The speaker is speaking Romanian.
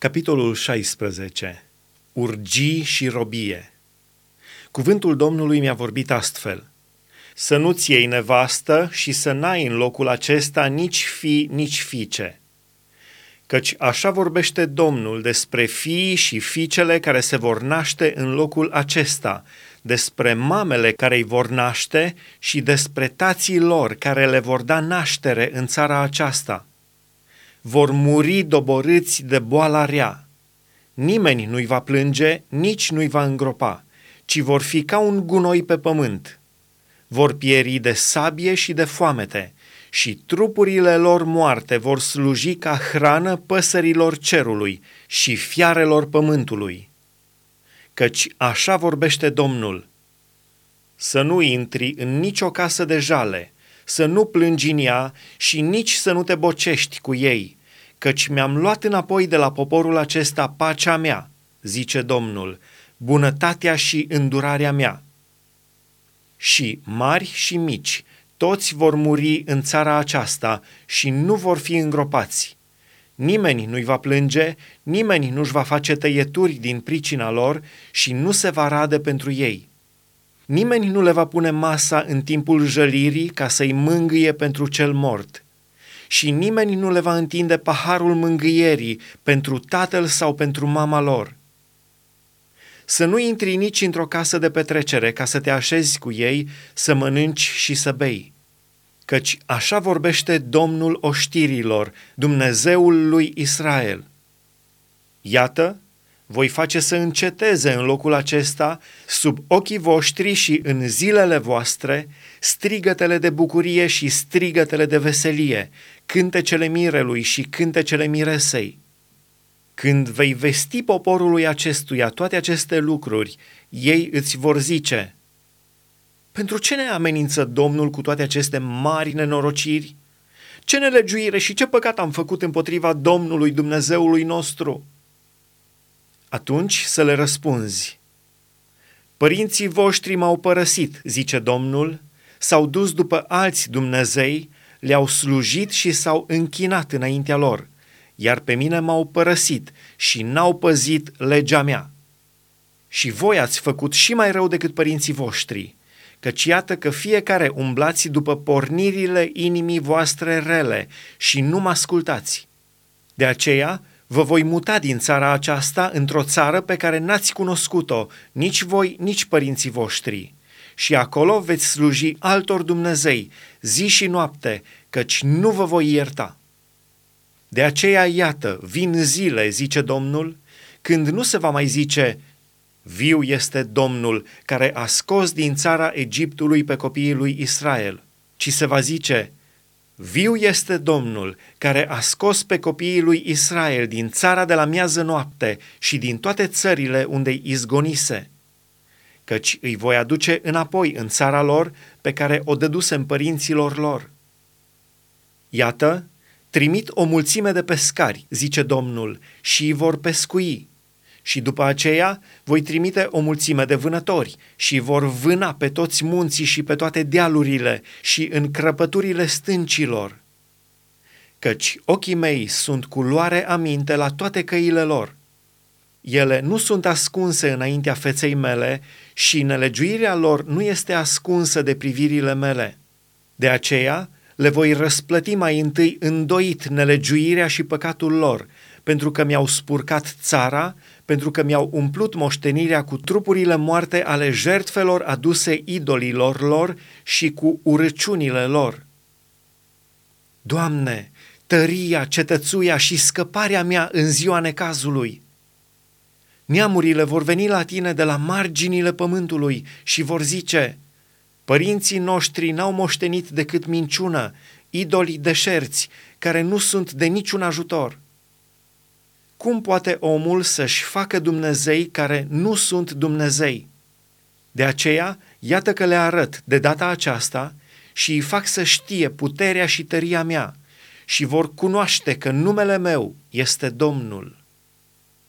Capitolul 16. Urgii și robie. Cuvântul Domnului mi-a vorbit astfel. Să nu-ți iei nevastă și să n-ai în locul acesta nici fi, nici fiice. Căci așa vorbește Domnul despre fiii și fiicele care se vor naște în locul acesta, despre mamele care îi vor naște și despre tații lor care le vor da naștere în țara aceasta – vor muri doborâți de boala rea. Nimeni nu-i va plânge, nici nu-i va îngropa, ci vor fi ca un gunoi pe pământ. Vor pieri de sabie și de foamete, și trupurile lor moarte vor sluji ca hrană păsărilor cerului și fiarelor pământului. Căci așa vorbește Domnul. Să nu intri în nicio casă de jale, să nu plângi în ea și nici să nu te bocești cu ei, căci mi-am luat înapoi de la poporul acesta pacea mea, zice Domnul, bunătatea și îndurarea mea. Și mari și mici, toți vor muri în țara aceasta și nu vor fi îngropați. Nimeni nu-i va plânge, nimeni nu-și va face tăieturi din pricina lor și nu se va rade pentru ei. Nimeni nu le va pune masa în timpul jălirii ca să-i mângâie pentru cel mort – și nimeni nu le va întinde paharul mângâierii pentru tatăl sau pentru mama lor. Să nu intri nici într-o casă de petrecere ca să te așezi cu ei, să mănânci și să bei. Căci așa vorbește Domnul oștirilor, Dumnezeul lui Israel. Iată, voi face să înceteze în locul acesta, sub ochii voștri și în zilele voastre, strigătele de bucurie și strigătele de veselie, cântecele mirelui și cântecele miresei. Când vei vesti poporului acestuia toate aceste lucruri, ei îți vor zice, Pentru ce ne amenință Domnul cu toate aceste mari nenorociri? Ce nelegiuire și ce păcat am făcut împotriva Domnului Dumnezeului nostru?' Atunci să le răspunzi, Părinții voștri m-au părăsit, zice Domnul, s-au dus după alți Dumnezei, le-au slujit și s-au închinat înaintea lor, iar pe mine m-au părăsit și n-au păzit legea mea. Și voi ați făcut și mai rău decât părinții voștri, căci iată că fiecare umblați după pornirile inimii voastre rele și nu mă ascultați. De aceea, Vă voi muta din țara aceasta într-o țară pe care n-ați cunoscut-o, nici voi, nici părinții voștri. Și acolo veți sluji altor Dumnezei, zi și noapte, căci nu vă voi ierta. De aceea, iată, vin zile, zice Domnul, când nu se va mai zice, viu este Domnul care a scos din țara Egiptului pe copiii lui Israel, ci se va zice, Viu este Domnul, care a scos pe copiii lui Israel din țara de la miază noapte și din toate țările unde îi izgonise, căci îi voi aduce înapoi în țara lor pe care o dădusem părinților lor. Iată, trimit o mulțime de pescari, zice Domnul, și îi vor pescui și după aceea voi trimite o mulțime de vânători și vor vâna pe toți munții și pe toate dealurile și în crăpăturile stâncilor. Căci ochii mei sunt cu luare aminte la toate căile lor. Ele nu sunt ascunse înaintea feței mele și nelegiuirea lor nu este ascunsă de privirile mele. De aceea le voi răsplăti mai întâi îndoit nelegiuirea și păcatul lor, pentru că mi-au spurcat țara, pentru că mi-au umplut moștenirea cu trupurile moarte ale jertfelor aduse idolilor lor și cu urăciunile lor. Doamne, tăria, cetățuia și scăparea mea în ziua necazului. Neamurile vor veni la tine de la marginile pământului și vor zice, Părinții noștri n-au moștenit decât minciună, idolii deșerți, care nu sunt de niciun ajutor. Cum poate omul să-și facă Dumnezei care nu sunt Dumnezei? De aceea, iată că le arăt de data aceasta și îi fac să știe puterea și tăria mea și vor cunoaște că numele meu este Domnul.